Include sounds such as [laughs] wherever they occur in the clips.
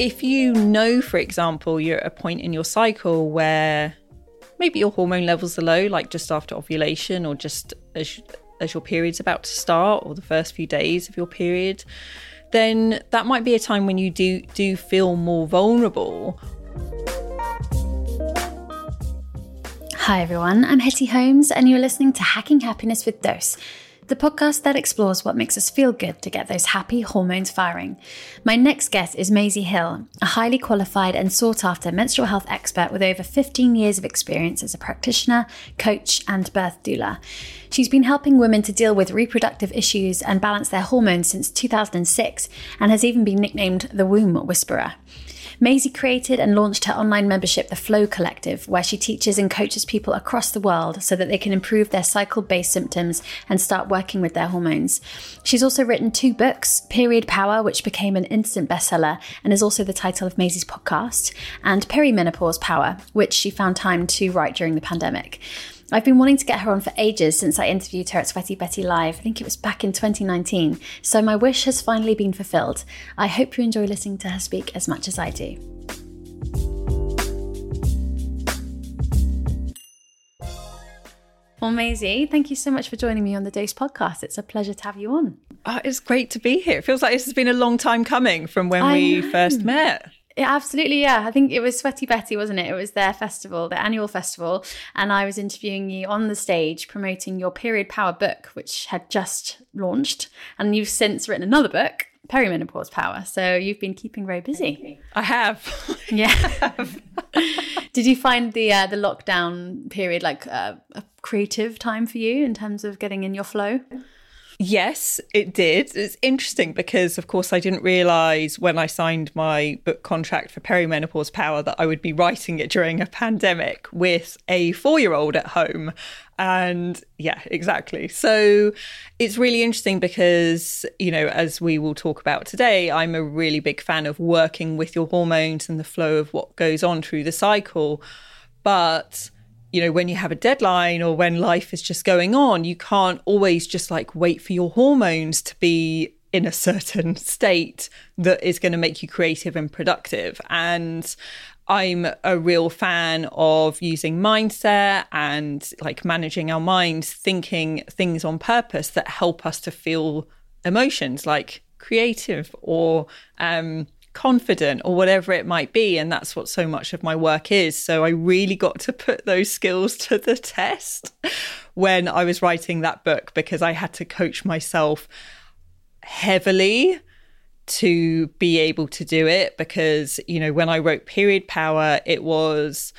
if you know, for example, you're at a point in your cycle where maybe your hormone levels are low, like just after ovulation or just as, as your period's about to start or the first few days of your period, then that might be a time when you do do feel more vulnerable. Hi everyone, I'm Hetty Holmes and you're listening to Hacking Happiness with Dose the podcast that explores what makes us feel good to get those happy hormones firing. My next guest is Maisie Hill, a highly qualified and sought after menstrual health expert with over 15 years of experience as a practitioner, coach, and birth doula. She's been helping women to deal with reproductive issues and balance their hormones since 2006 and has even been nicknamed the Womb Whisperer. Maisie created and launched her online membership, The Flow Collective, where she teaches and coaches people across the world so that they can improve their cycle based symptoms and start working with their hormones. She's also written two books Period Power, which became an instant bestseller and is also the title of Maisie's podcast, and Perimenopause Power, which she found time to write during the pandemic. I've been wanting to get her on for ages since I interviewed her at Sweaty Betty Live. I think it was back in 2019. So my wish has finally been fulfilled. I hope you enjoy listening to her speak as much as I do. Well, Maisie, thank you so much for joining me on the Dose podcast. It's a pleasure to have you on. Oh, it's great to be here. It feels like this has been a long time coming from when I we know. first met. Yeah, absolutely. Yeah. I think it was Sweaty Betty, wasn't it? It was their festival, their annual festival. And I was interviewing you on the stage promoting your Period Power book, which had just launched. And you've since written another book, Perimenopause Power. So you've been keeping very busy. I have. [laughs] Yeah. [laughs] Did you find the uh, the lockdown period like uh, a creative time for you in terms of getting in your flow? Yes, it did. It's interesting because, of course, I didn't realize when I signed my book contract for Perimenopause Power that I would be writing it during a pandemic with a four year old at home. And yeah, exactly. So it's really interesting because, you know, as we will talk about today, I'm a really big fan of working with your hormones and the flow of what goes on through the cycle. But you know, when you have a deadline or when life is just going on, you can't always just like wait for your hormones to be in a [laughs] certain state that is going to make you creative and productive. And I'm a real fan of using mindset and like managing our minds, thinking things on purpose that help us to feel emotions like creative or um, confident or whatever it might be. And that's what so much of my work is. So I really got to put those skills to the test when I was writing that book because I had to coach myself heavily to be able to do it because you know when I wrote period power it was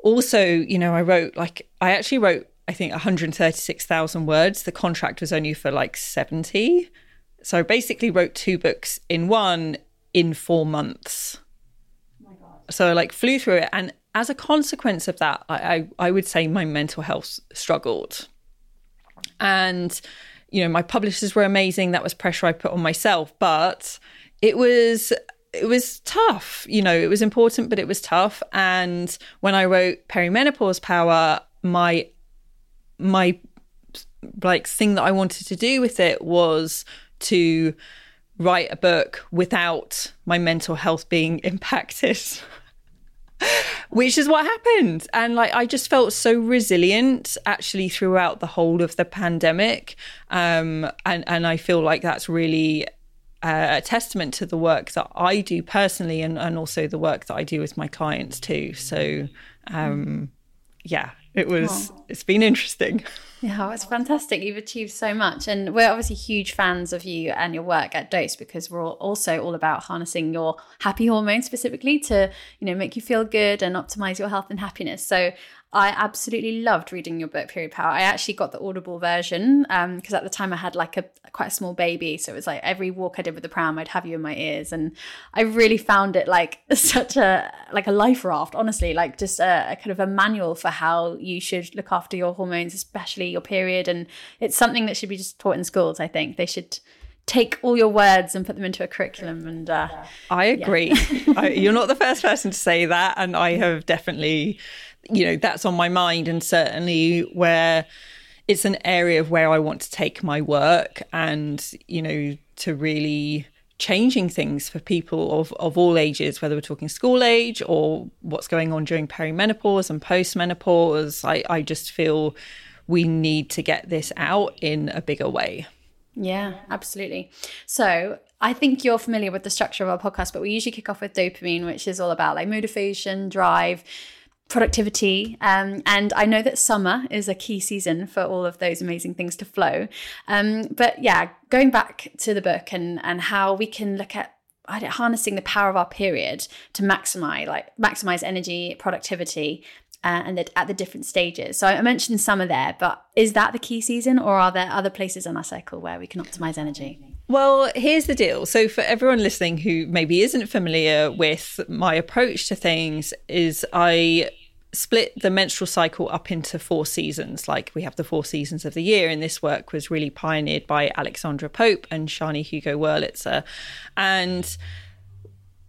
also you know I wrote like I actually wrote I think 136,000 words the contract was only for like 70 so I basically wrote two books in one in four months. Oh so I like flew through it. And as a consequence of that, I, I, I would say my mental health struggled. And, you know, my publishers were amazing. That was pressure I put on myself. But it was it was tough. You know, it was important, but it was tough. And when I wrote Perimenopause Power, my my like thing that I wanted to do with it was to write a book without my mental health being [laughs] impacted. Which is what happened. And like I just felt so resilient actually throughout the whole of the pandemic. Um, and, and I feel like that's really uh, a testament to the work that I do personally and, and also the work that I do with my clients too. So um, yeah, it was oh. it's been interesting. Yeah, it's fantastic. You've achieved so much. And we're obviously huge fans of you and your work at Dose because we're also all about harnessing your happy hormones specifically to, you know, make you feel good and optimize your health and happiness. So I absolutely loved reading your book, Period Power. I actually got the Audible version because um, at the time I had like a quite a small baby, so it was like every walk I did with the pram, I'd have you in my ears, and I really found it like [laughs] such a like a life raft. Honestly, like just a, a kind of a manual for how you should look after your hormones, especially your period, and it's something that should be just taught in schools. I think they should take all your words and put them into a curriculum and uh, i agree yeah. [laughs] I, you're not the first person to say that and i have definitely you know, that's on my mind and certainly where it's an area of where I want to take my work and, you know, to really changing things for people of, of all ages, whether we're talking school age or what's going on during perimenopause and postmenopause. I, I just feel we need to get this out in a bigger way. Yeah, absolutely. So I think you're familiar with the structure of our podcast, but we usually kick off with dopamine, which is all about like motivation, drive, productivity. Um, and I know that summer is a key season for all of those amazing things to flow. Um, but yeah, going back to the book and and how we can look at harnessing the power of our period to maximize like maximize energy productivity uh, and at the different stages so i mentioned summer there but is that the key season or are there other places in our cycle where we can optimize energy well, here's the deal. So, for everyone listening who maybe isn't familiar with my approach to things, is I split the menstrual cycle up into four seasons, like we have the four seasons of the year. And this work was really pioneered by Alexandra Pope and Sjanie Hugo Wurlitzer. And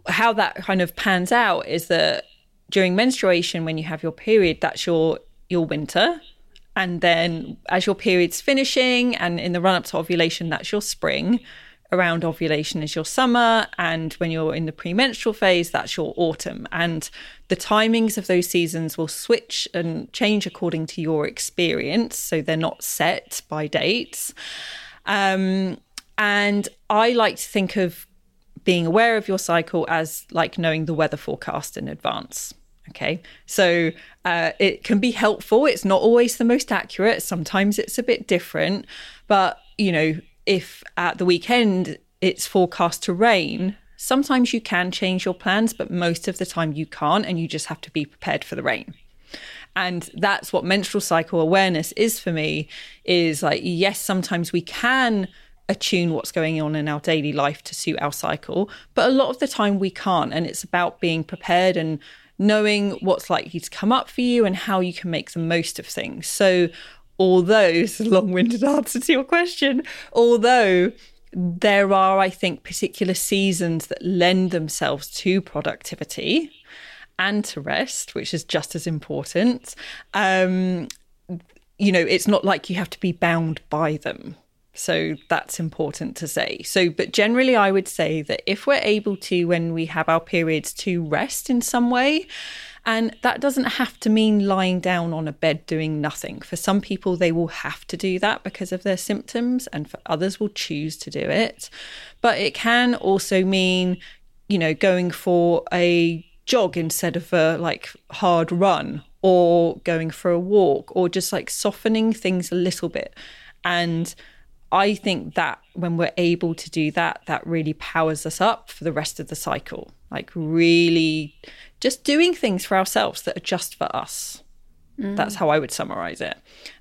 how that kind of pans out is that during menstruation, when you have your period, that's your your winter. And then as your period's finishing and in the run up to ovulation, that's your spring around ovulation is your summer, and when you're in the premenstrual phase, that's your autumn. And the timings of those seasons will switch and change according to your experience. So they're not set by dates. Um, and I like to think of being aware of your cycle as like knowing the weather forecast in advance. Okay, so uh, it can be helpful. It's not always the most accurate. Sometimes it's a bit different, but you know, if at the weekend it's forecast to rain, sometimes you can change your plans, but most of the time you can't, and you just have to be prepared for the rain. And that's what menstrual cycle awareness is for me is like, yes, sometimes we can attune what's going on in our daily life to suit our cycle, but a lot of the time we can't. And it's about being prepared and knowing what's likely to come up for you and how you can make the most of things. So, although [laughs] it's a long-winded answer to your question although there are i think particular seasons that lend themselves to productivity and to rest which is just as important um, you know it's not like you have to be bound by them so that's important to say. So, but generally, I would say that if we're able to, when we have our periods, to rest in some way, and that doesn't have to mean lying down on a bed doing nothing. For some people, they will have to do that because of their symptoms, and for others, will choose to do it. But it can also mean, you know, going for a jog instead of a like hard run or going for a walk or just like softening things a little bit. And I think that when we're able to do that, that really powers us up for the rest of the cycle. Like, really just doing things for ourselves that are just for us. Mm. That's how I would summarize it.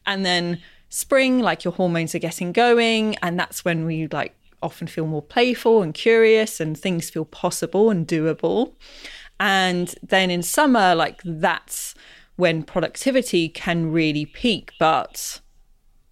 And then spring, like your hormones are getting going. And that's when we like often feel more playful and curious and things feel possible and doable. And then in summer, like that's when productivity can really peak. But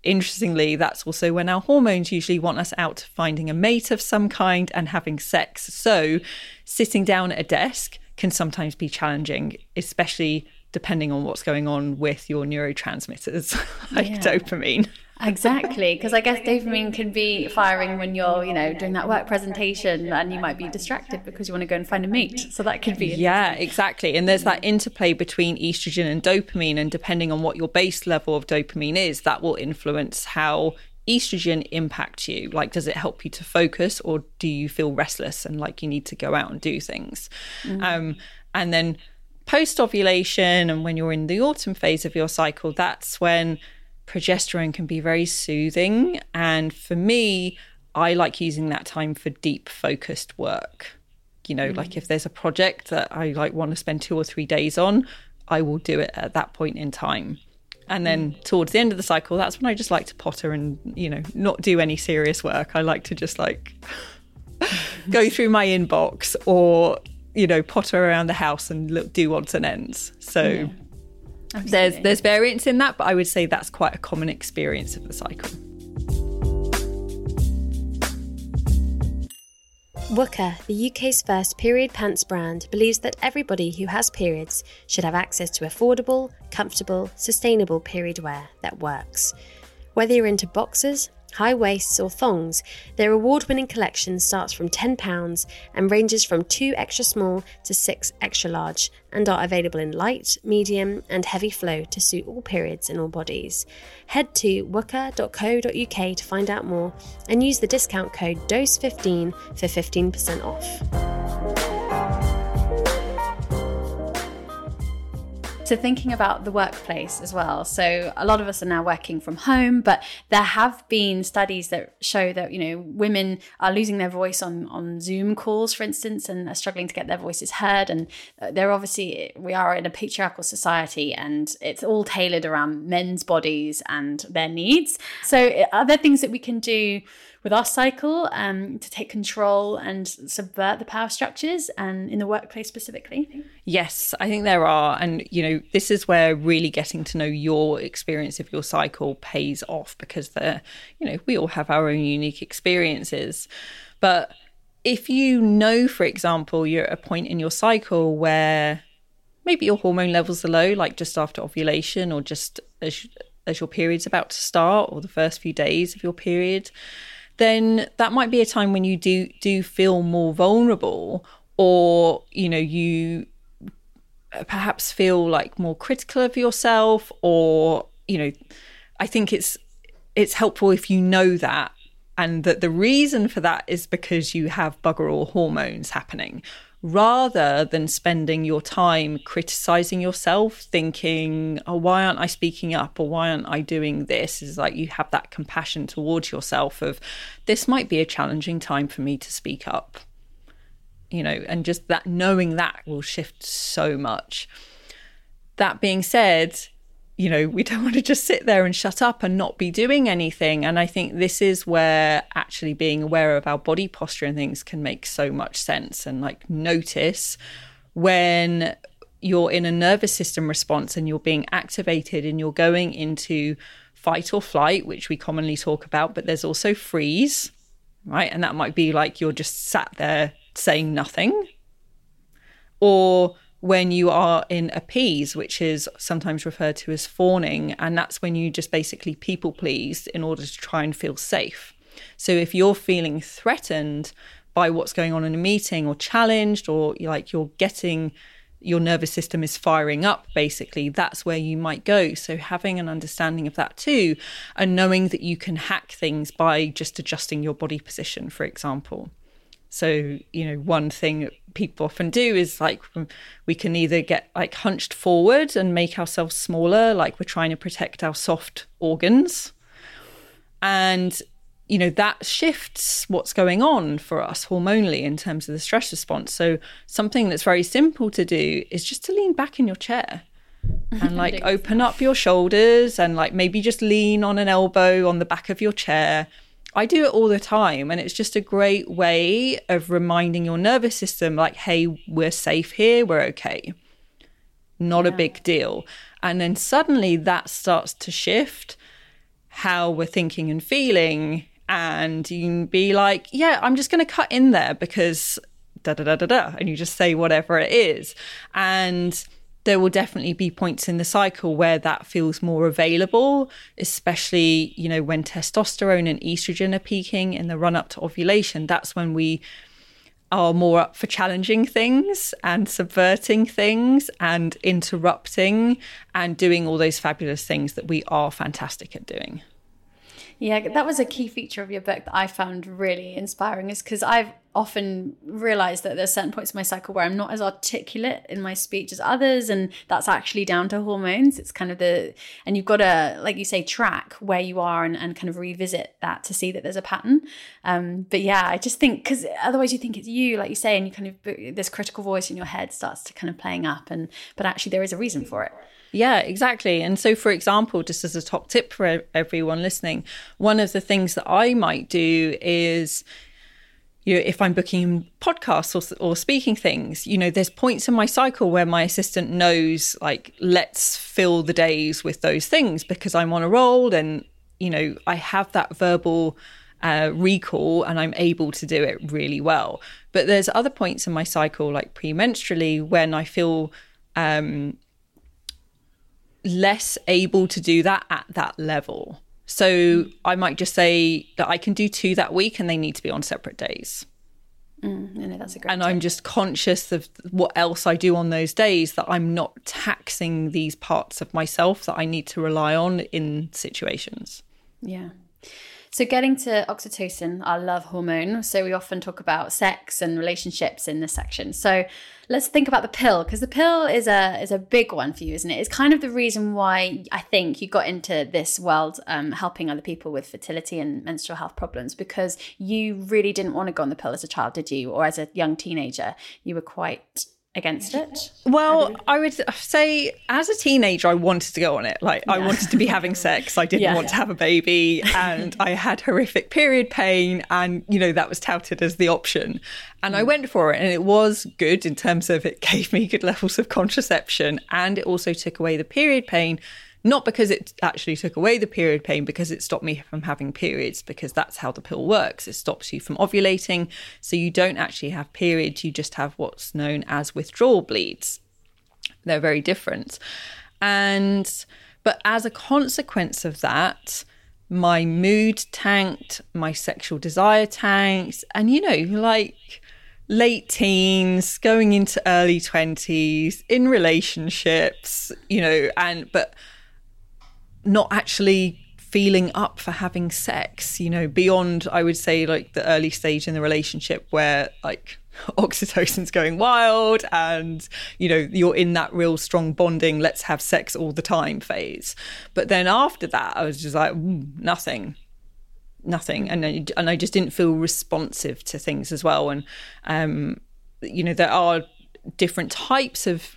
interestingly, that's also when our hormones usually want us out finding a mate of some kind and having sex. So sitting down at a desk can sometimes be challenging, especially depending on what's going on with your neurotransmitters [laughs] like yeah. dopamine. Exactly, because I guess dopamine can be firing when you're, you know, doing that work presentation and you might be distracted because you want to go and find a mate. So that could be. Yeah, exactly. And there's that interplay between estrogen and dopamine. And depending on what your base level of dopamine is, that will influence how estrogen impact you? Like, does it help you to focus or do you feel restless and like you need to go out and do things? Mm. Um, and then post ovulation and when you're in the autumn phase of your cycle, that's when progesterone can be very soothing. And for me, I like using that time for deep focused work. You know, mm. like if there's a project that I like want to spend two or three days on, I will do it at that point in time. And then towards the end of the cycle, that's when I just like to potter and, you know, not do any serious work. I like to just like [laughs] go through my inbox or, you know, potter around the house and look, do odds and ends. So yeah, there's there's variance in that, but I would say that's quite a common experience of the cycle. WUKA, the UK's first period pants brand, believes that everybody who has periods should have access to affordable, comfortable, sustainable period wear that works. Whether you're into boxers, high waists, or thongs, their award winning collection starts from £10 and ranges from 2 extra small to 6 extra large, and are available in light, medium, and heavy flow to suit all periods and all bodies. Head to wuka.co.uk to find out more and use the discount code DOSE15 for 15% off. So, thinking about the workplace as well. So, a lot of us are now working from home, but there have been studies that show that, you know, women are losing their voice on, on Zoom calls, for instance, and are struggling to get their voices heard. And uh, they're obviously, we are in a patriarchal society and it's all tailored around men's bodies and their needs. So, are there things that we can do? With our cycle um, to take control and subvert the power structures and in the workplace specifically? Yes, I think there are. And, you know, this is where really getting to know your experience of your cycle pays off because they're, you know, we all have our own unique experiences. But if you know, for example, you're at a point in your cycle where maybe your hormone levels are low, like just after ovulation or just as, as your period's about to start or the first few days of your period, then that might be a time when you do do feel more vulnerable or you know you perhaps feel like more critical of yourself or you know i think it's it's helpful if you know that and that the reason for that is because you have bugger all hormones happening rather than spending your time criticizing yourself, thinking, oh, why aren't I speaking up or why aren't I doing this? Is like you have that compassion towards yourself of this might be a challenging time for me to speak up. You know, and just that knowing that will shift so much. That being said, you know, we don't [laughs] want to just sit there and shut up and not be doing anything. And I think this is where actually being aware of our body posture and things can make so much sense and like notice when you're in a nervous system response and you're being activated and you're going into fight or flight, which we commonly talk about, but there's also freeze, right? And that might be like you're just sat there saying nothing. Or when you are in appease, which is sometimes referred to as fawning, and that's when you just basically people please in order to try and feel safe. So if you're feeling threatened by what's going on in a meeting or challenged or like you're getting your nervous system is firing up basically that's where you might go so having an understanding of that too and knowing that you can hack things by just adjusting your body position for example so, you know, one thing people often do is like we can either get like hunched forward and make ourselves smaller, like we're trying to protect our soft organs. And, you know, that shifts what's going on for us hormonally in terms of the stress response. So, something that's very simple to do is just to lean back in your chair and [laughs] like open up your shoulders and like maybe just lean on an elbow on the back of your chair I do it all the time. And it's just a great way of reminding your nervous system, like, hey, we're safe here, we're okay. Not yeah. a big deal. And then suddenly that starts to shift how we're thinking and feeling. And you can be like, yeah, I'm just going to cut in there because da da da da da. And you just say whatever it is. And there will definitely be points in the cycle where that feels more available, especially, you know, when testosterone and estrogen are peaking in the run up to ovulation. That's when we are more up for challenging things and subverting things and interrupting and doing all those fabulous things that we are fantastic at doing. Yeah, that was a key feature of your book that I found really inspiring is because I've often realize that there's certain points in my cycle where I'm not as articulate in my speech as others. And that's actually down to hormones. It's kind of the, and you've got to, like you say, track where you are and, and kind of revisit that to see that there's a pattern. Um, but yeah, I just think, because otherwise you think it's you, like you say, and you kind of, this critical voice in your head starts to kind of playing up. And, but actually there is a reason for it. Yeah, exactly. And so, for example, just as a top tip for everyone listening, one of the things that I might do is, you know, if I'm booking podcasts or, or speaking things, you know, there's points in my cycle where my assistant knows, like, let's fill the days with those things because I'm on a roll and, you know, I have that verbal uh, recall and I'm able to do it really well. But there's other points in my cycle, like premenstrually, when I feel um, less able to do that at that level. So I might just say that I can do two that week and they need to be on separate days. Mm, no, that's a great and tip. I'm just conscious of what else I do on those days that I'm not taxing these parts of myself that I need to rely on in situations. Yeah. So, getting to oxytocin, our love hormone. So, we often talk about sex and relationships in this section. So, let's think about the pill because the pill is a is a big one for you, isn't it? It's kind of the reason why I think you got into this world, um, helping other people with fertility and menstrual health problems because you really didn't want to go on the pill as a child, did you? Or as a young teenager, you were quite against it? Well, I would say as a teenager, I wanted to go on it. Like, I wanted to be having sex. I didn't Yeah. want to have a baby. And I had horrific period pain. And, you know, that was touted as the option. And I mm. went for it. And it was good in terms of it [laughs] gave me good levels of contraception. And it also took away the period pain. Not because it actually took away the period pain, because it stopped me from having periods, because that's how the pill works. It stops you from ovulating. So you don't actually have periods, you just have what's known as withdrawal bleeds. They're very different. And, but as a consequence of that, my mood tanked, my sexual desire tanked, and you know, like late teens, going into early 20s, in relationships, you know, and, but not actually feeling up for having sex, you know, beyond, I would say, like the early stage in the relationship where like [laughs] oxytocin's going wild and, you know, you're in that real strong bonding, let's have sex all the time phase. But then after that, I was just like, nothing. Nothing, and I, and I just didn't feel responsive to things as well. And um, you know, there are different types of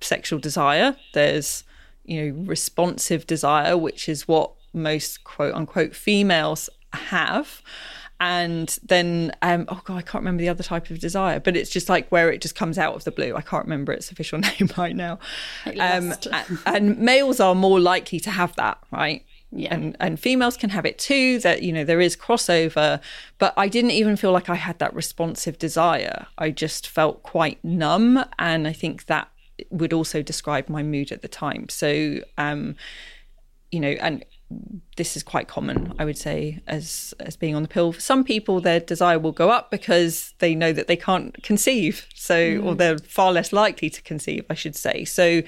sexual desire. There's, you know, responsive desire, which is what most quote unquote females have. And then, um, oh God, I can't remember the other type of desire, but it's just like where it just comes out of the blue. I can't remember its official [laughs] name right now. Um, and, and males are more likely to have that, right? Yeah. And, and females can have it too, that, you know, there is crossover. But I didn't even feel like I had that responsive desire. I just felt quite numb. And I think that would also describe my mood at the time. So, um, you know, and this is quite common, I would say, as as being on the pill. For some people, their desire will go up because they know that they can't conceive, so or they're far less likely to conceive, I should say. So,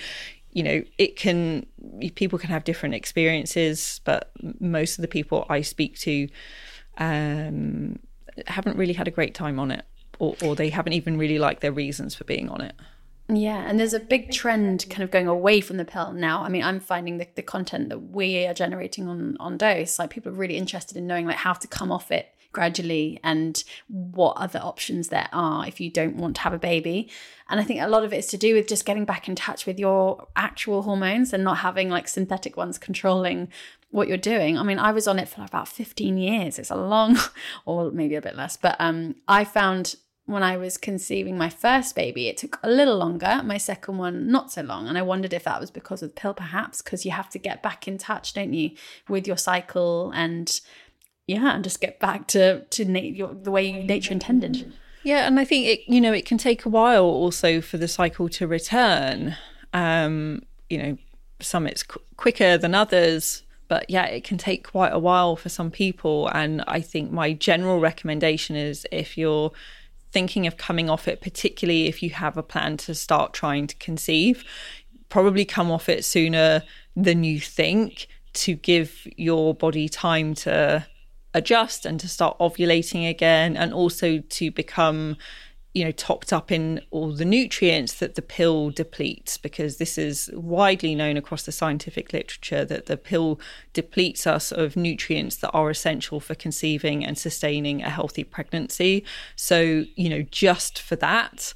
you know, it can people can have different experiences, but most of the people I speak to um, haven't really had a great time on it, or, or they haven't even really liked their reasons for being on it. Yeah, and there's a big trend kind of going away from the pill now. I mean, I'm finding the, the content that we are generating on on Dose, like people are really interested in knowing like how to come off it gradually and what other options there are if you don't want to have a baby. And I think a lot of it is to do with just getting back in touch with your actual hormones and not having like synthetic ones controlling what you're doing. I mean, I was on it for about 15 years. It's a long [laughs] or maybe a bit less, but um I found when I was conceiving my first baby, it took a little longer. My second one, not so long. And I wondered if that was because of the pill, perhaps, because you have to get back in touch, don't you, with your cycle and yeah, and just get back to to na- your, the way nature intended. Yeah, and I think it you know it can take a while also for the cycle to return. Um, you know, some it's qu- quicker than others, but yeah, it can take quite a while for some people. And I think my general recommendation is if you're thinking of coming off it, particularly if you have a plan to start trying to conceive, probably come off it sooner than you think to give your body time to adjust and to start ovulating again and also to become you know topped up in all the nutrients that the pill depletes because this is widely known across the scientific literature that the pill depletes us of nutrients that are essential for conceiving and sustaining a healthy pregnancy so you know just for that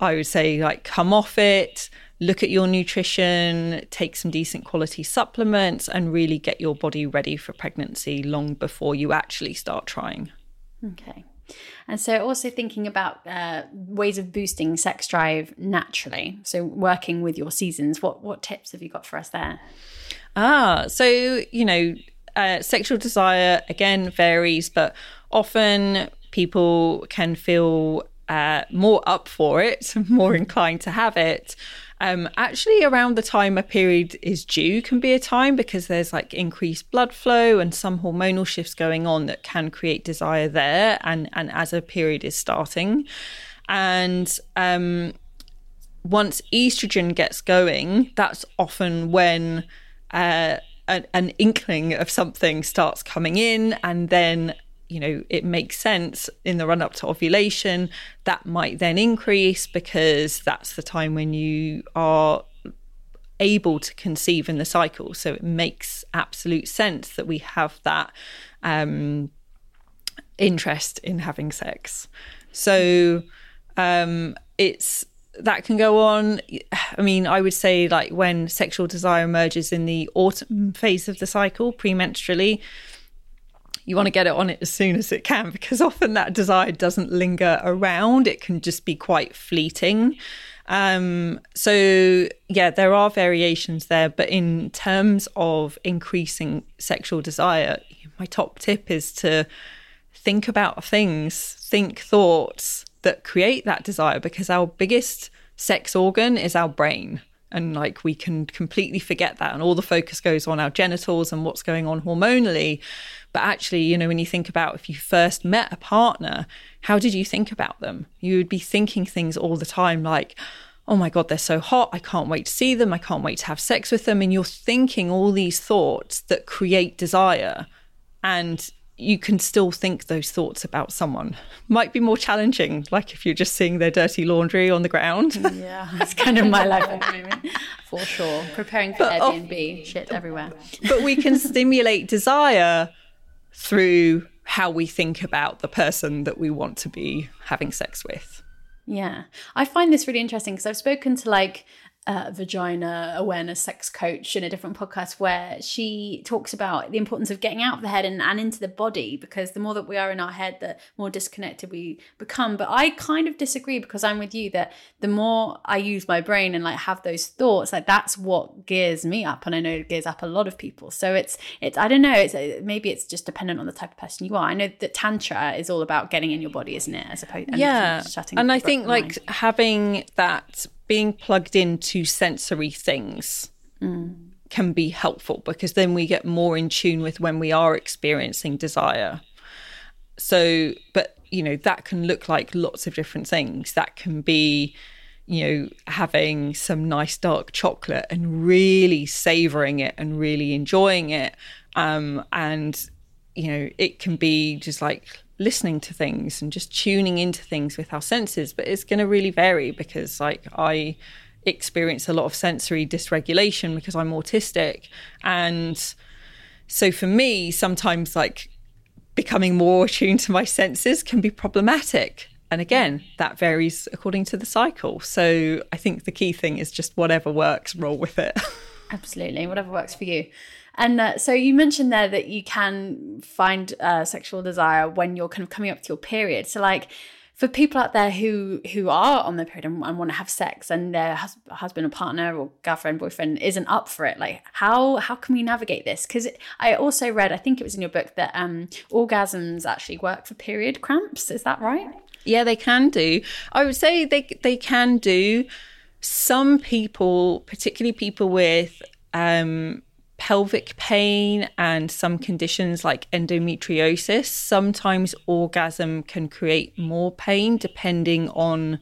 i would say like come off it look at your nutrition, take some decent quality supplements, and really get your body ready for pregnancy long before you actually start trying. Okay. And so, also thinking about uh, ways of boosting sex drive naturally. So, working with your seasons. What what tips have you got for us there? Ah, so, you know, uh, sexual desire again varies, but often people can feel uh, more up for it, [laughs] more inclined to have it Um, actually, around the time a period is due can be a time because there's like increased blood flow and some hormonal shifts going on that can create desire there, and and as a period is starting, and um, once estrogen gets going, that's often when uh, an, an inkling of something starts coming in, and then you know it makes sense in the run up to ovulation that might then increase because that's the time when you are able to conceive in the cycle. So it makes absolute sense that we have that um, interest in having sex. So um, it's that can go on. I mean i would say like when sexual desire emerges in the autumn phase of the cycle premenstrually you want to get it on it as soon as it can because often that desire doesn't linger around. It can just be quite fleeting. Um, so, yeah, there are variations there. But in terms of increasing sexual desire, my top tip is to think about things, think thoughts that create that desire because our biggest sex organ is our brain and like we can completely forget that and all the focus goes on our genitals and what's going on hormonally but actually you know when you think about if you first met a partner how did you think about them you would be thinking things all the time like oh my god they're so hot i can't wait to see them i can't wait to have sex with them and you're thinking all these thoughts that create desire and you can still think those thoughts about someone. Might be more challenging, like if you're just seeing their dirty laundry on the ground. yeah, [laughs] that's kind of my life at the [laughs] moment, for sure. Preparing for but Airbnb, oh, shit everywhere. but we can stimulate desire through how we think about the person that we want to be having sex with. Yeah. I find this really interesting because I've spoken to like uh, vagina awareness sex coach in a different podcast where she talks about the importance of getting out of the head and, and into the body because the more that we are in our head the more disconnected we become. But i kind of disagree because i'm with you that the more i use my brain and like have those thoughts like that's what gears me up. And i know it gears up a lot of people. So it's it's i don't know it's maybe it's just dependent on the type of person you are. I know that tantra is all about getting in your body isn't it? As opposed yeah. and, and i think like having that being plugged into sensory things mm. can be helpful because then we get more in tune with when we are experiencing desire. So, but you know, that can look like lots of different things. That can be, you know, having some nice dark chocolate and really savoring it and really enjoying it. Um, and, you know, it can be just like listening to things and just tuning into things with our senses but it's going to really vary because like i experience a lot of sensory dysregulation because i'm autistic. And so for me sometimes like becoming more [laughs] attuned to my senses can be problematic. And again that varies according to the cycle. So i think the key thing is just whatever works roll with it. [laughs] Absolutely. Whatever works for you and uh, so you mentioned there that you can find uh, sexual desire when you're kind of coming up to your period. So like for people out there who who are on their period and, and want to have sex and their hus- husband or partner or girlfriend boyfriend isn't up for it like how how can we navigate this? Because i also read i think it was in your book that um orgasms actually work for period cramps. Is that right? Yeah they can do. I would say they they can do. Some people particularly people with um pelvic pain and some conditions like endometriosis, sometimes orgasm can create more pain depending on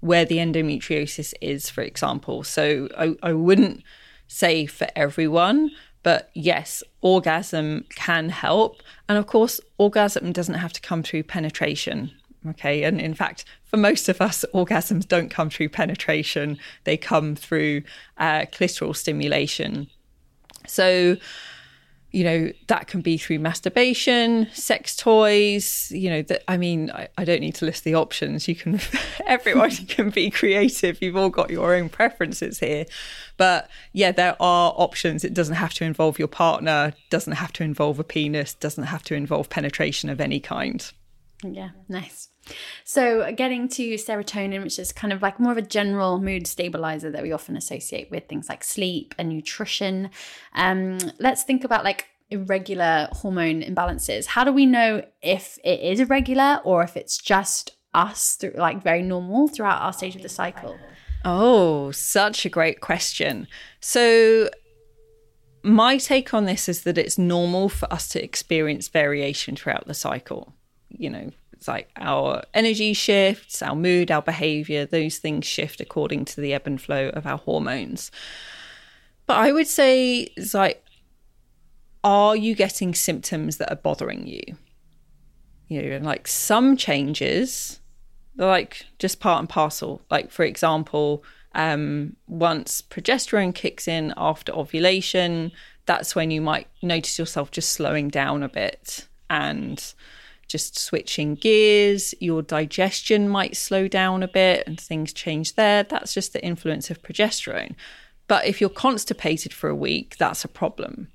where the endometriosis is, for example. So I, I wouldn't say for everyone, but yes, orgasm can help. And of course, orgasm doesn't have to come through penetration. Okay. And in fact, for most of us, orgasms don't come through penetration, they come through uh, clitoral stimulation. So, you know, that can be through masturbation, sex toys, you know, that I mean, I, I don't need to list the options. You can, [laughs] everyone [laughs] can be creative. You've all got your own preferences here. But yeah, there are options. It doesn't have to involve your partner, doesn't have to involve a penis, doesn't have to involve penetration of any kind. Yeah, nice. So, getting to serotonin, which is kind of like more of a general mood stabilizer that we often associate with things like sleep and nutrition. Um, let's think about like irregular hormone imbalances. How do we know if it is irregular or if it's just us, through like very normal throughout our stage of the cycle? Oh, such a great question. So, my take on this is that it's normal for us to experience variation throughout the cycle. You know, it's like our energy shifts, our mood, our behavior, those things shift according to the ebb and flow of our hormones. But I would say it's like, are you getting symptoms that are bothering you? You know, like some changes, they're like just part and parcel. Like, for example, um, once progesterone kicks in after ovulation, that's when you might notice yourself just slowing down a bit and just switching gears. Your digestion might slow down a bit and things change there. That's just the influence of progesterone. But if you're constipated for a week, that's a problem.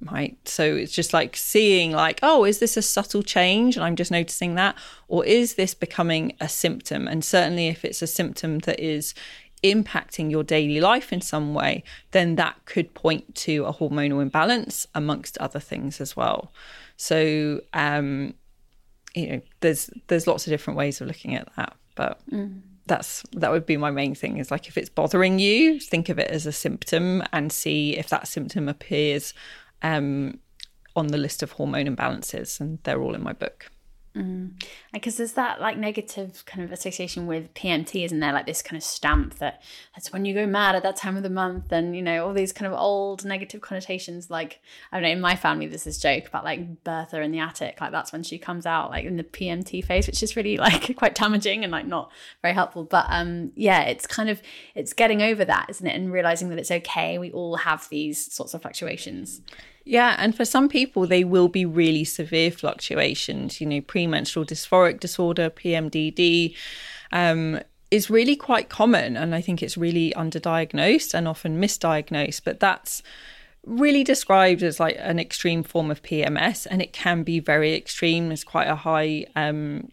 Right. So it's just like seeing, like, oh, is this a subtle change? And I'm just noticing that. Or is this becoming a symptom? And certainly, if it's a symptom that is impacting your daily life in some way, then that could point to a hormonal imbalance, amongst other things as well. So, um, you know, there's there's lots of different ways of looking at that, but. Mm that's that would be my main thing is like if it's bothering you think of it as a symptom and see if that symptom appears um, on the list of hormone imbalances and they're all in my book Mm. Because there's that like negative kind of association with PMT, isn't there? Like this kind of stamp that that's when you go mad at that time of the month, and you know all these kind of old negative connotations. Like I don't know, in my family, there's this joke about like Bertha in the attic. Like that's when she comes out, like in the PMT phase, which is really [laughs] like quite damaging and like not very helpful. But um, yeah, it's kind of it's getting over that, isn't it, and realizing that it's okay. We all have these sorts of fluctuations. Yeah, and for some people, they will be really severe fluctuations. You know, premenstrual dysphoric disorder, PMDD, um, is really quite common. And I think it's really underdiagnosed and often misdiagnosed. But that's really described as like an extreme form of PMS, and it can be very extreme. There's quite a high um,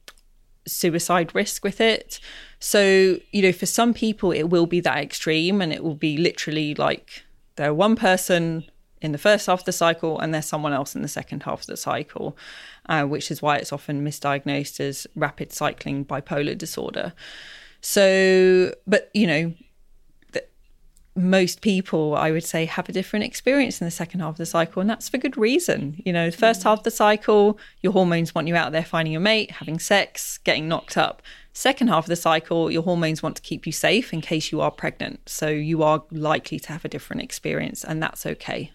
suicide risk with it. So, you know, for some people, it will be that extreme, and it will be literally like they're one person in the first half of the cycle and there's someone else in the second half of the cycle, uh, which is why it's often misdiagnosed as rapid cycling bipolar disorder. So, but you know, most people, I would say, have a different experience in the second half of the cycle, and that's for good reason. You know, the first mm. half of the cycle, your hormones want you out there finding your mate, having sex, getting knocked up. Second half of the cycle, your hormones want to keep you safe in case you are pregnant. So you are likely to have a different experience, and that's okay.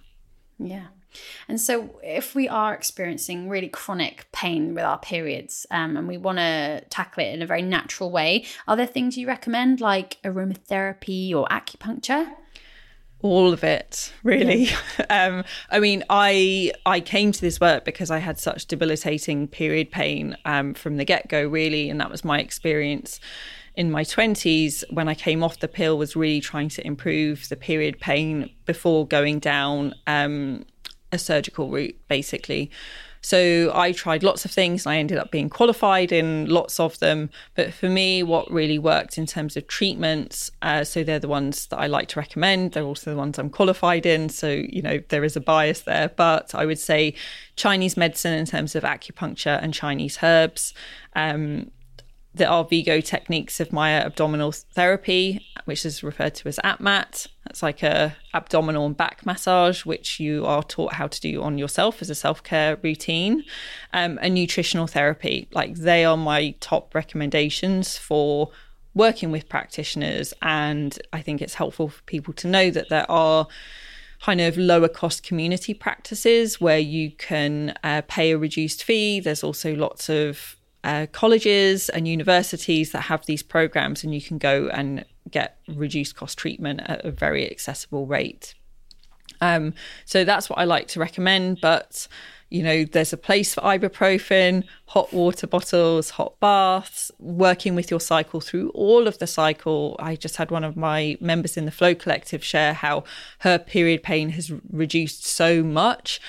Yeah. And so, if we are experiencing really chronic pain with our periods um, and we want to tackle it in a very natural way, are there things you recommend like aromatherapy or acupuncture? all of it really [laughs] um, i mean i i came to this work because i had such debilitating period pain um, from the get-go really and that was my experience in my 20s when I came off the pill was really trying to improve the period pain before going down um, a surgical route, basically. So I tried lots of things and I ended up being qualified in lots of them. But for me, what really worked in terms of treatments, uh, so they're the ones that I like to recommend. They're also the ones I'm qualified in. So, you know, there is a bias there. But I would say Chinese medicine in terms of acupuncture and Chinese herbs. Um, there are Vigo techniques of Maya abdominal therapy, which is referred to as ATMAT. That's like a abdominal and back massage, which you are taught how to do on yourself as a self-care routine. Um, and nutritional therapy, like they are my top recommendations for working with practitioners. And I think it's helpful for people to know that there are kind of lower cost community practices where you can uh, pay a reduced fee. There's also lots of uh, colleges and universities that have these programs, and you can go and get reduced cost treatment at a very accessible rate. Um, so that's what I like to recommend. But you know, there's a place for ibuprofen, hot water bottles, hot baths, working with your cycle through all of the cycle. I just had one of my members in the Flow Collective share how her period pain has reduced so much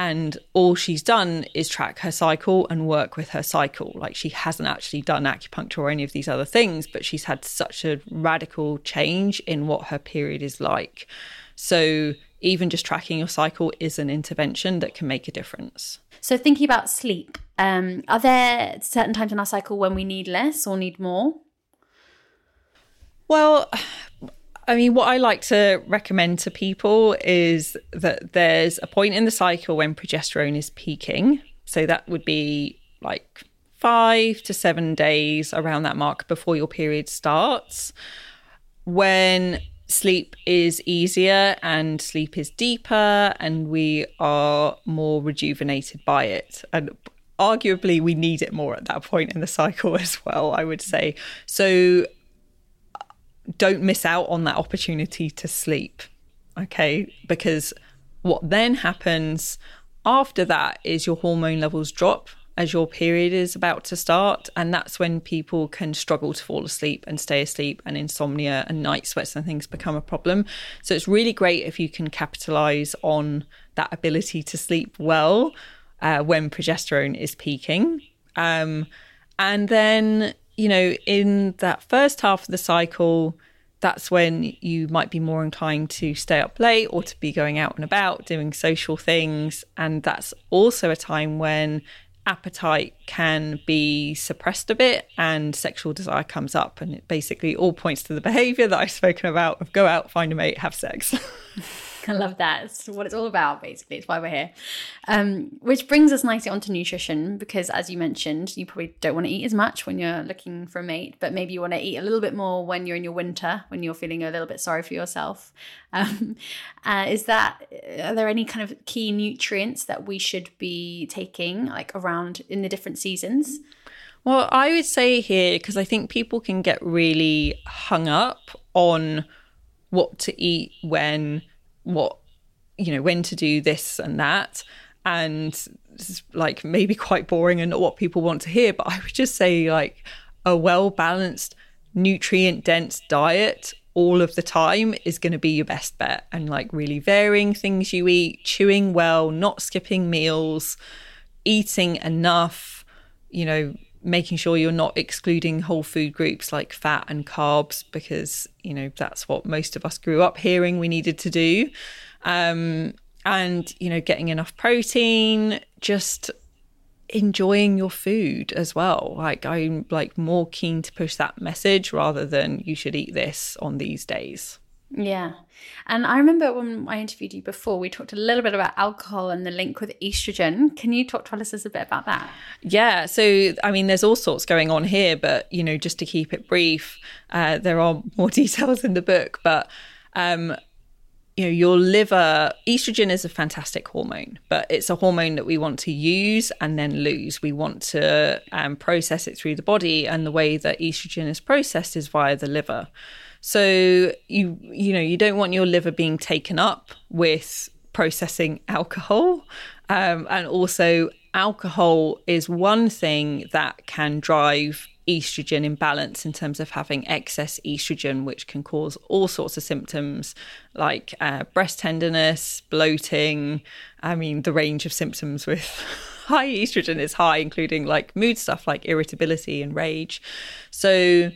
and all she's done is track her cycle and work with her cycle. Like she hasn't actually done acupuncture or any of these other things, but she's had such a radical change in what her period is like. So even just tracking your cycle is an intervention that can make a difference. So thinking about sleep, um, are there certain times in our cycle when we need less or need more? Well, I mean, what I like to recommend to people is that there's a point in the cycle when progesterone is peaking. So that would be like five to seven days around that mark before your period starts. When sleep is easier and sleep is deeper, and we are more rejuvenated by it. And arguably, we need it more at that point in the cycle [laughs] as well, I would say. So don't miss out on that opportunity to sleep. Okay. Because what then happens after that is your hormone levels drop as your period is about to start. And that's when people can struggle to fall asleep and stay asleep, and insomnia and night sweats and things become a problem. So it's really great if you can capitalize on that ability to sleep well uh, when progesterone is peaking. Um, and then, you know, in that first half of the cycle, that's when you might be more inclined to stay up late or to be going out and about doing social things. And that's also a time when appetite can be suppressed a bit and sexual desire comes up. And it basically all points to the [laughs] behavior that I've spoken about of go out, find a mate, have sex. [laughs] [laughs] I love that. It's what it's all about, basically. It's why we're here. Um, which brings us nicely onto nutrition, because as you mentioned, you probably don't want to eat as much when you're looking for a mate, but maybe you want to eat a little bit more when you're in your winter, when you're feeling a little bit sorry for yourself. [laughs] Um, uh, is that, are there any kind of key nutrients that we should be taking, like around in the different seasons? Well, I would say here, because I think people can get really hung up on what to eat when what you know when to do this and that. And this is like maybe quite boring and not what people want to hear but i would just say like a well balanced nutrient dense diet all of the time is going to be your best bet. And like really varying things you eat chewing well not skipping meals eating enough you know making sure you're not excluding whole food groups like fat and carbs because you know that's what most of us grew up hearing we needed to do. Um, and you know getting enough protein just enjoying your food as well. Like i'm like more keen to push that message rather than you should eat this on these days yeah. And I remember when I interviewed you before, we talked a little bit about alcohol and the link with estrogen. Can you talk to us a bit about that? Yeah. So, I mean, there's all sorts going on here, but, you know, just to keep it brief, uh, there are more [laughs] details in the book, but, um, you know, your liver, estrogen is a fantastic hormone, but it's a hormone that we want to use and then lose. We want to um, process it through the body, and the way that estrogen is processed is via the liver. So you you know you don't want your liver being taken up with processing alcohol, um, and also alcohol is one thing that can drive estrogen imbalance in terms of having excess estrogen, which can cause all sorts of symptoms like uh, breast tenderness, bloating. I mean, the range of symptoms with [laughs] high estrogen is high, including like mood stuff like irritability and rage. So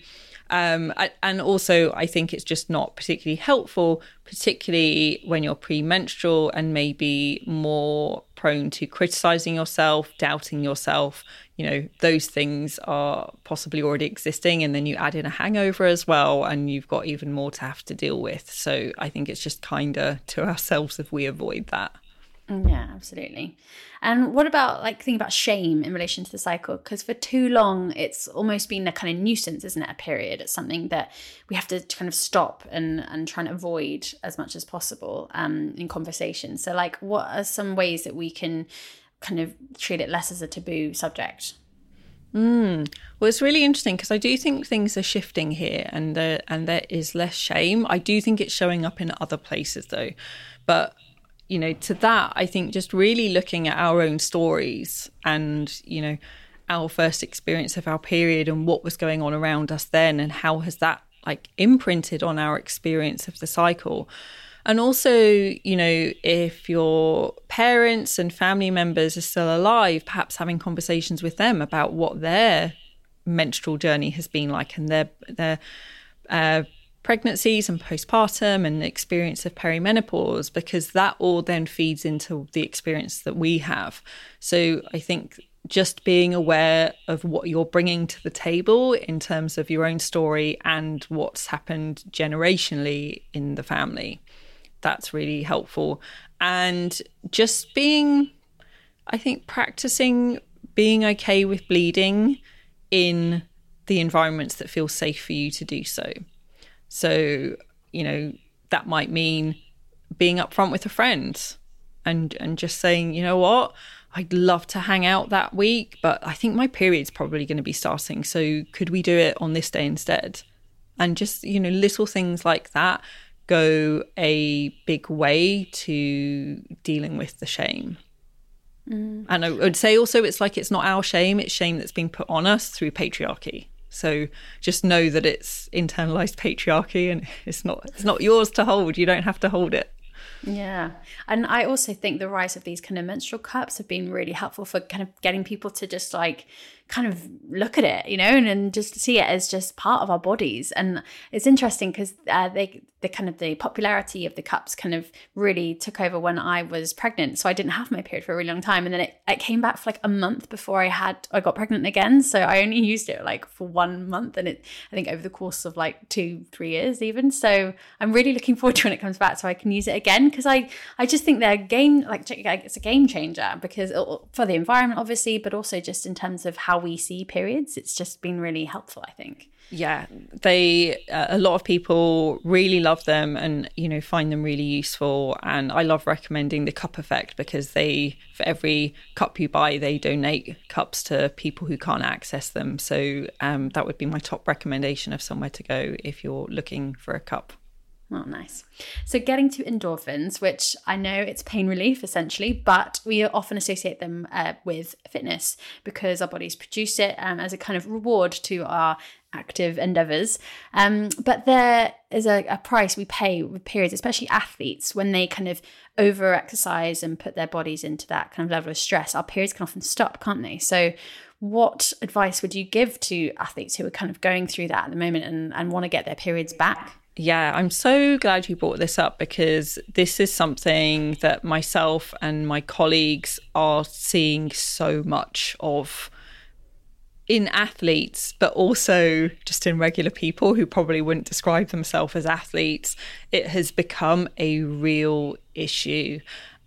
um, and also, I think it's just not particularly helpful, particularly when you're premenstrual and maybe more prone to criticizing yourself, doubting yourself. You know, those things are possibly already existing. And then you add in a hangover as well, and you've got even more to have to deal with. So I think it's just kinder to ourselves if we avoid that. Mm, yeah, absolutely. And what about like thinking about shame in relation to the cycle? Because for too long, it's almost been a kind of nuisance, isn't it? A period. It's something that we have to kind of stop and and try and avoid as much as possible um, in conversation. So, like, what are some ways that we can kind of treat it less as a taboo subject? Mm. Well, it's really interesting because I do think things are shifting here, and and there is less shame. I do think it's showing up in other places though, but you know, to that, I think just really looking at our own stories and, you know, our first experience of our period and what was going on around us then and how has that like imprinted on our experience of the cycle. And also, you know, if your parents and family members are still alive, perhaps having conversations with them about what their menstrual journey has been like and their their uh, pregnancies and postpartum and the experience of perimenopause because that all then feeds into the experience that we have. So I think just being aware of what you're bringing to the table in terms of your own story and what's happened generationally in the family. That's really helpful. And just being, I think, practicing being okay with bleeding in the environments that feel safe for you to do so. So, you know, that might mean being upfront with a friend and and just saying, you know what, I'd love to hang out that week, but I think my period's probably going to be starting. So could we do it on this day instead? And just, you know, little things like that go a big way to dealing with the shame. Mm. And I would say also it's like it's not our shame, it's shame that's being put on us through patriarchy. So just know that it's internalized patriarchy and [laughs] it's not it's not yours to hold. You don't have to hold it. Yeah. And I also think the rise of these kind of menstrual cups have been really helpful for kind of getting people to just like kind of look at it, you know, and, and just see it as just part of our bodies. And it's interesting because uh, they the kind of the popularity of the cups kind of really took over when I was pregnant. So I didn't have my period for a really long time, and then it, it came back for like a month before I had I got pregnant again. So I only used it like for one month, and it I think over the course of like two three years even. So I'm really looking forward to when it comes back so I can use it again because I I just think they're game like it's a game changer because uh, for the environment obviously, but also just in terms of how we see periods. It's just been really helpful, I think. Yeah, they uh, a lot of people really love them and you know find them really useful. And I love recommending the cup effect because they for every cup you buy, they donate cups to people who can't access them. So um, that would be my top recommendation of somewhere to go if you're looking for a cup. Oh, nice. So, getting to endorphins, which I know it's pain relief essentially, but we often associate them uh, with fitness because our bodies produce it um, as a kind of reward to our active endeavors. Um, but there is a, a, price we pay with periods, especially athletes, when they kind of over exercise and put their bodies into that kind of level of stress. Our periods can often stop, can't they? So, what advice would you give to athletes who are kind of going through that at the moment and, and want to get their periods back? Yeah, I'm so glad you brought this up because this is something that myself and my colleagues are seeing so much of in athletes, but also just in regular people who probably wouldn't describe themselves as athletes. It has become a real issue.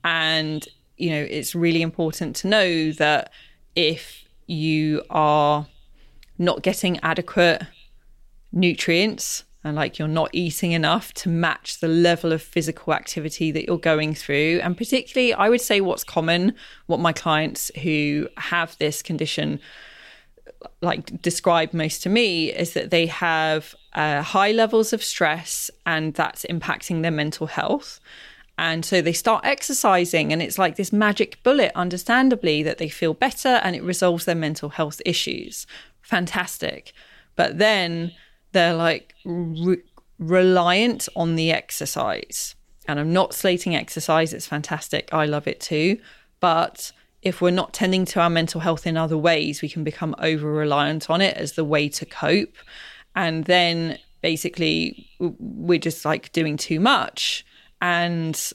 And, you know, it's really important to know that if you are not getting adequate nutrients, and like you're not eating enough to match the level of physical activity that you're going through. And particularly, I would say what's common, what my clients who have this condition like describe most to me is that they have uh, high levels of stress and that's impacting their mental health. And so they start exercising, and it's like this magic bullet, understandably, that they feel better and it resolves their mental health issues. Fantastic. But then they're like re- reliant on the exercise. And I'm not slating exercise, it's fantastic. I love it too. But if we're not tending to our mental health in other ways, we can become over reliant on it as the way to cope. And then basically, we're just like doing too much. And,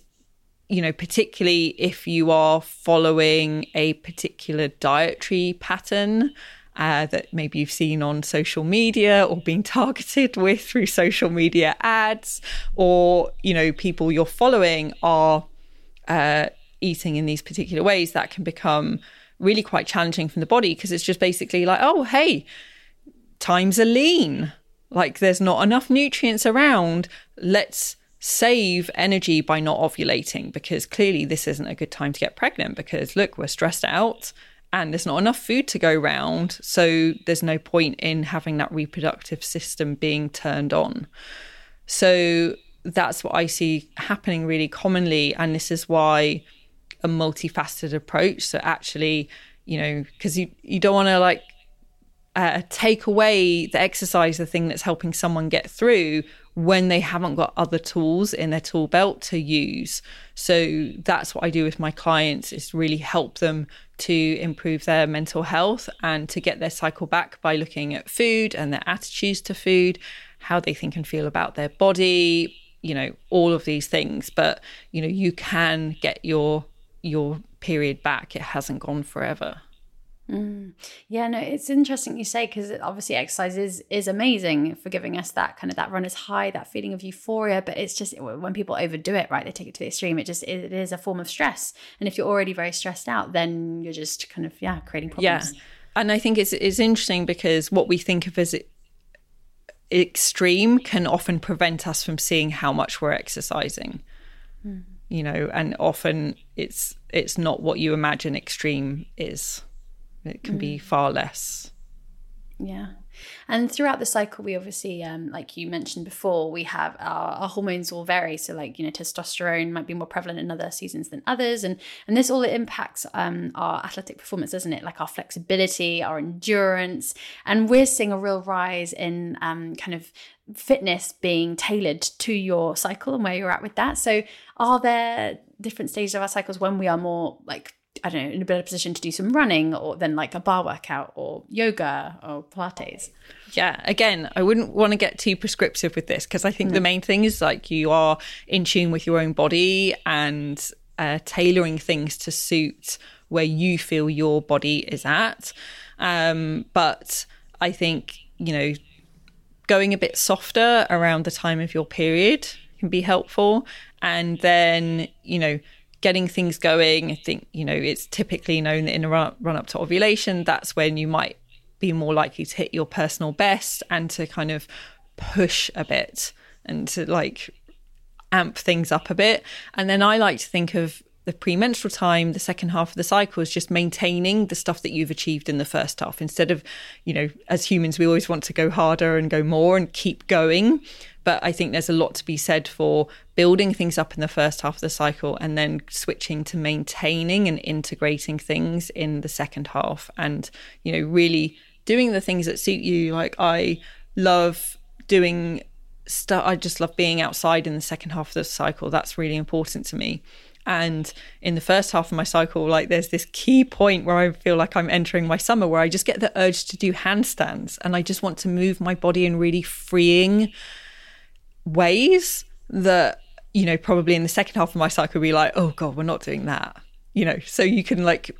you know, particularly if you are following a particular dietary pattern uh, that maybe you've seen on social media or being [laughs] targeted with through social media ads, or you know people you're following are uh, eating in these particular ways, that can become really quite challenging from the body because it's just basically like, oh hey, times are lean, like there's not enough nutrients around. Let's save energy by not ovulating because clearly this isn't a good time to get pregnant because look, we're stressed out and there's not enough food to go around. So there's no point in having that reproductive system being turned on. So that's what I see happening really commonly. And this is why a multifaceted approach. So actually, you know, because you, you don't want to like uh, take away the exercise, the thing that's helping someone get through when they haven't got other tools in their tool belt to use. So that's what I do with my clients is really help them to improve their mental health and to get their cycle back by looking at food and their attitudes to food, how they think and feel about their body, you know, all of these things. But, you know, you can get your your period back. It hasn't gone forever. Mm. Yeah, no, it's interesting you say because obviously exercise is is amazing for giving us that kind of that runner's high, that feeling of euphoria. But it's just when people overdo it, right? They take it to the extreme. It just it is a form of stress, and if you're already very stressed out, then you're just kind of yeah creating problems. Yeah, and I think it's it's interesting because what we think of as extreme can often prevent us from seeing how much we're exercising. Mm. You know, and often it's it's not what you imagine extreme is. It can mm. be far less. Yeah. And throughout the cycle, we obviously, um, like you mentioned before, we have our, our, hormones will vary. So, like you know, testosterone might be more prevalent in other seasons than others, and and this all impacts um, our athletic performance, doesn't it? Like our flexibility, our endurance, and we're seeing a real rise in um, kind of fitness being tailored to your cycle and where you're at with that. So, are there different stages of our cycles when we are more like I don't know, in a better position to do some running or then like a barre workout or yoga or Pilates. Yeah, again, I wouldn't want to get too prescriptive with this because I think no. the main thing is like you are in tune with your own body and uh, tailoring things to suit where you feel your body is at. Um, but I think, you know, going a bit softer around the time of your period can be helpful. And then, you know, getting things going. I think, you know, it's typically known that in a run, up to ovulation, that's when you might be more likely to hit your personal best and to kind of push a bit and to like amp things up a bit. And then I like to think of the premenstrual time, the second half of the cycle is just maintaining the stuff that you've achieved in the first half instead of, you know, as humans, we always want to go harder and go more and keep going. But I think there's a lot to be said for building things up in the first half of the cycle and then switching to maintaining and integrating things in the second half and, you know, really doing the things that suit you. Like I love doing stuff, I just love being outside in the second half of the cycle. That's really important to me. And in the first half of my cycle, like there's this key point where I feel like I'm entering my summer where I just get the urge to do handstands and I just want to move my body in really freeing ways that, you know, probably in the second half of my cycle be like, oh God, we're not doing that. You know, so you can like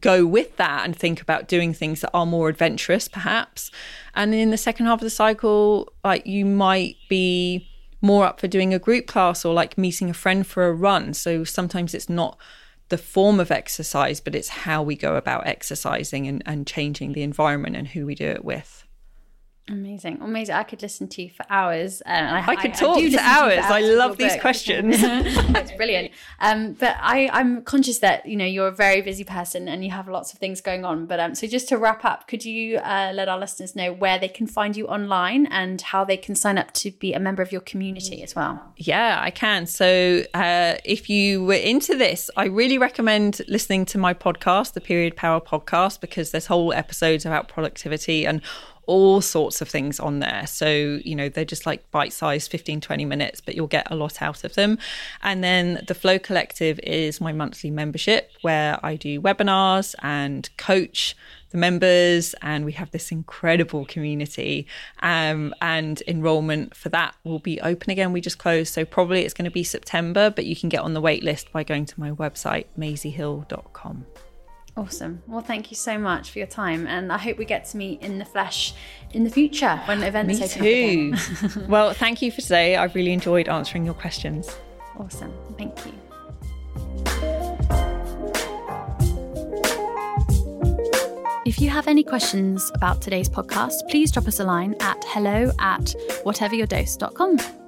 go with that and think about doing things that are more adventurous perhaps. And in the second half of the cycle, like you might be more up for doing a group class or like meeting a friend for a run. So sometimes it's not the form of exercise, but it's how we go about exercising and, and changing the environment and who we do it with. Amazing, amazing! I could listen to you for hours. and I, I, could talk I, I to, hours. hours. I love these book. questions. [laughs] [laughs] it's brilliant. Um, but I, I'm conscious that you know you're a very busy person and you have lots of things going on. But um, so just to wrap up, could you uh, let our listeners know where they can find you online and how they can sign up to be a member of your community as well? Yeah, I can. So uh, if you were into this, I really recommend listening to my podcast, the Period Power Podcast, because there's whole episodes about productivity and all sorts of things on there. So, you know, they're just like bite sized 15, 20 minutes, but you'll get a lot out of them. And then the Flow Collective is my monthly membership where I do webinars and coach the members and we have this incredible community um, and enrollment for that will be open again we just closed so probably it's going to be september but you can get on the wait list by going to my website maisiehill.com Awesome. Well, thank you so much for your time, and I hope we get to meet in the flesh in the future when events Me too. [laughs] well, thank you for today. I've really enjoyed answering your questions. Awesome. Thank you. If you have any questions about today's podcast, please drop us a line at hello at whateveryourdose.com.